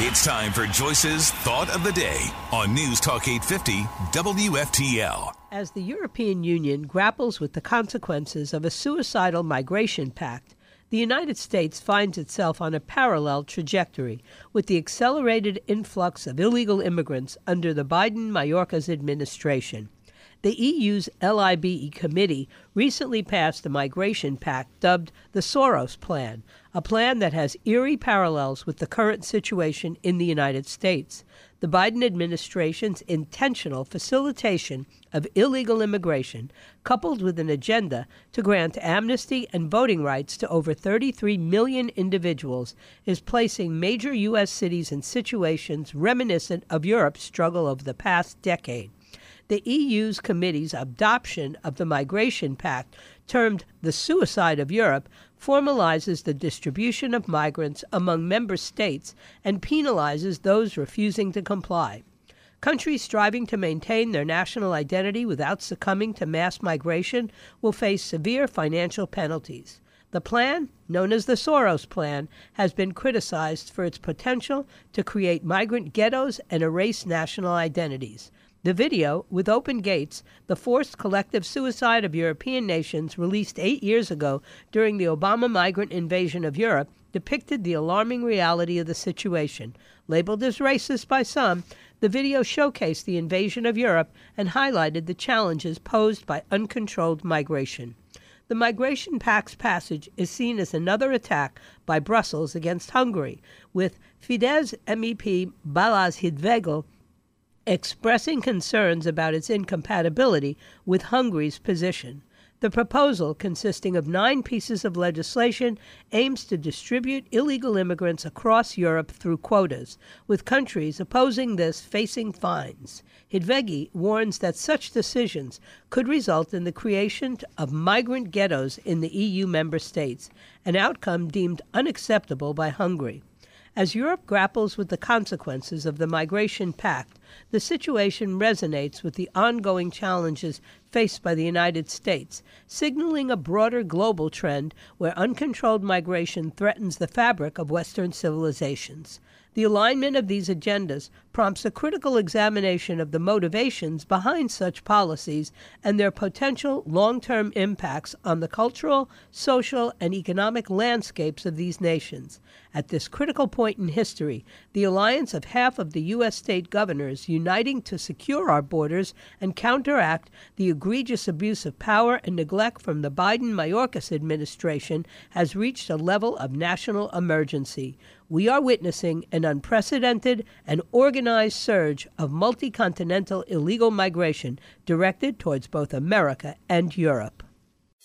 It's time for Joyce's Thought of the Day on News Talk 850 WFTL. As the European Union grapples with the consequences of a suicidal migration pact, the United States finds itself on a parallel trajectory with the accelerated influx of illegal immigrants under the Biden Mayorkas administration. The EU's LIBE committee recently passed the migration pact dubbed the Soros Plan, a plan that has eerie parallels with the current situation in the United States. The Biden administration's intentional facilitation of illegal immigration, coupled with an agenda to grant amnesty and voting rights to over 33 million individuals, is placing major U.S. cities in situations reminiscent of Europe's struggle over the past decade the EU's committee's adoption of the Migration Pact, termed the suicide of Europe, formalizes the distribution of migrants among member states and penalizes those refusing to comply. Countries striving to maintain their national identity without succumbing to mass migration will face severe financial penalties. The plan, known as the Soros Plan, has been criticized for its potential to create migrant ghettos and erase national identities. The video, with Open Gates, the forced collective suicide of European nations, released eight years ago during the Obama migrant invasion of Europe, depicted the alarming reality of the situation. Labeled as racist by some, the video showcased the invasion of Europe and highlighted the challenges posed by uncontrolled migration. The Migration Pact's passage is seen as another attack by Brussels against Hungary, with Fidesz MEP Balázs Hidvéghi expressing concerns about its incompatibility with Hungary's position. The proposal, consisting of nine pieces of legislation, aims to distribute illegal immigrants across Europe through quotas, with countries opposing this facing fines. Hidvéghi warns that such decisions could result in the creation of migrant ghettos in the EU member states, an outcome deemed unacceptable by Hungary. As Europe grapples with the consequences of the Migration Pact, the situation resonates with the ongoing challenges faced by the United States, signaling a broader global trend where uncontrolled migration threatens the fabric of Western civilizations. The alignment of these agendas prompts a critical examination of the motivations behind such policies and their potential long term impacts on the cultural, social, and economic landscapes of these nations. At this critical point in history, the alliance of half of the U.S. state governors uniting to secure our borders and counteract the egregious abuse of power and neglect from the Biden Mayorkas administration has reached a level of national emergency we are witnessing an unprecedented and organized surge of multi-continental illegal migration directed towards both America and Europe.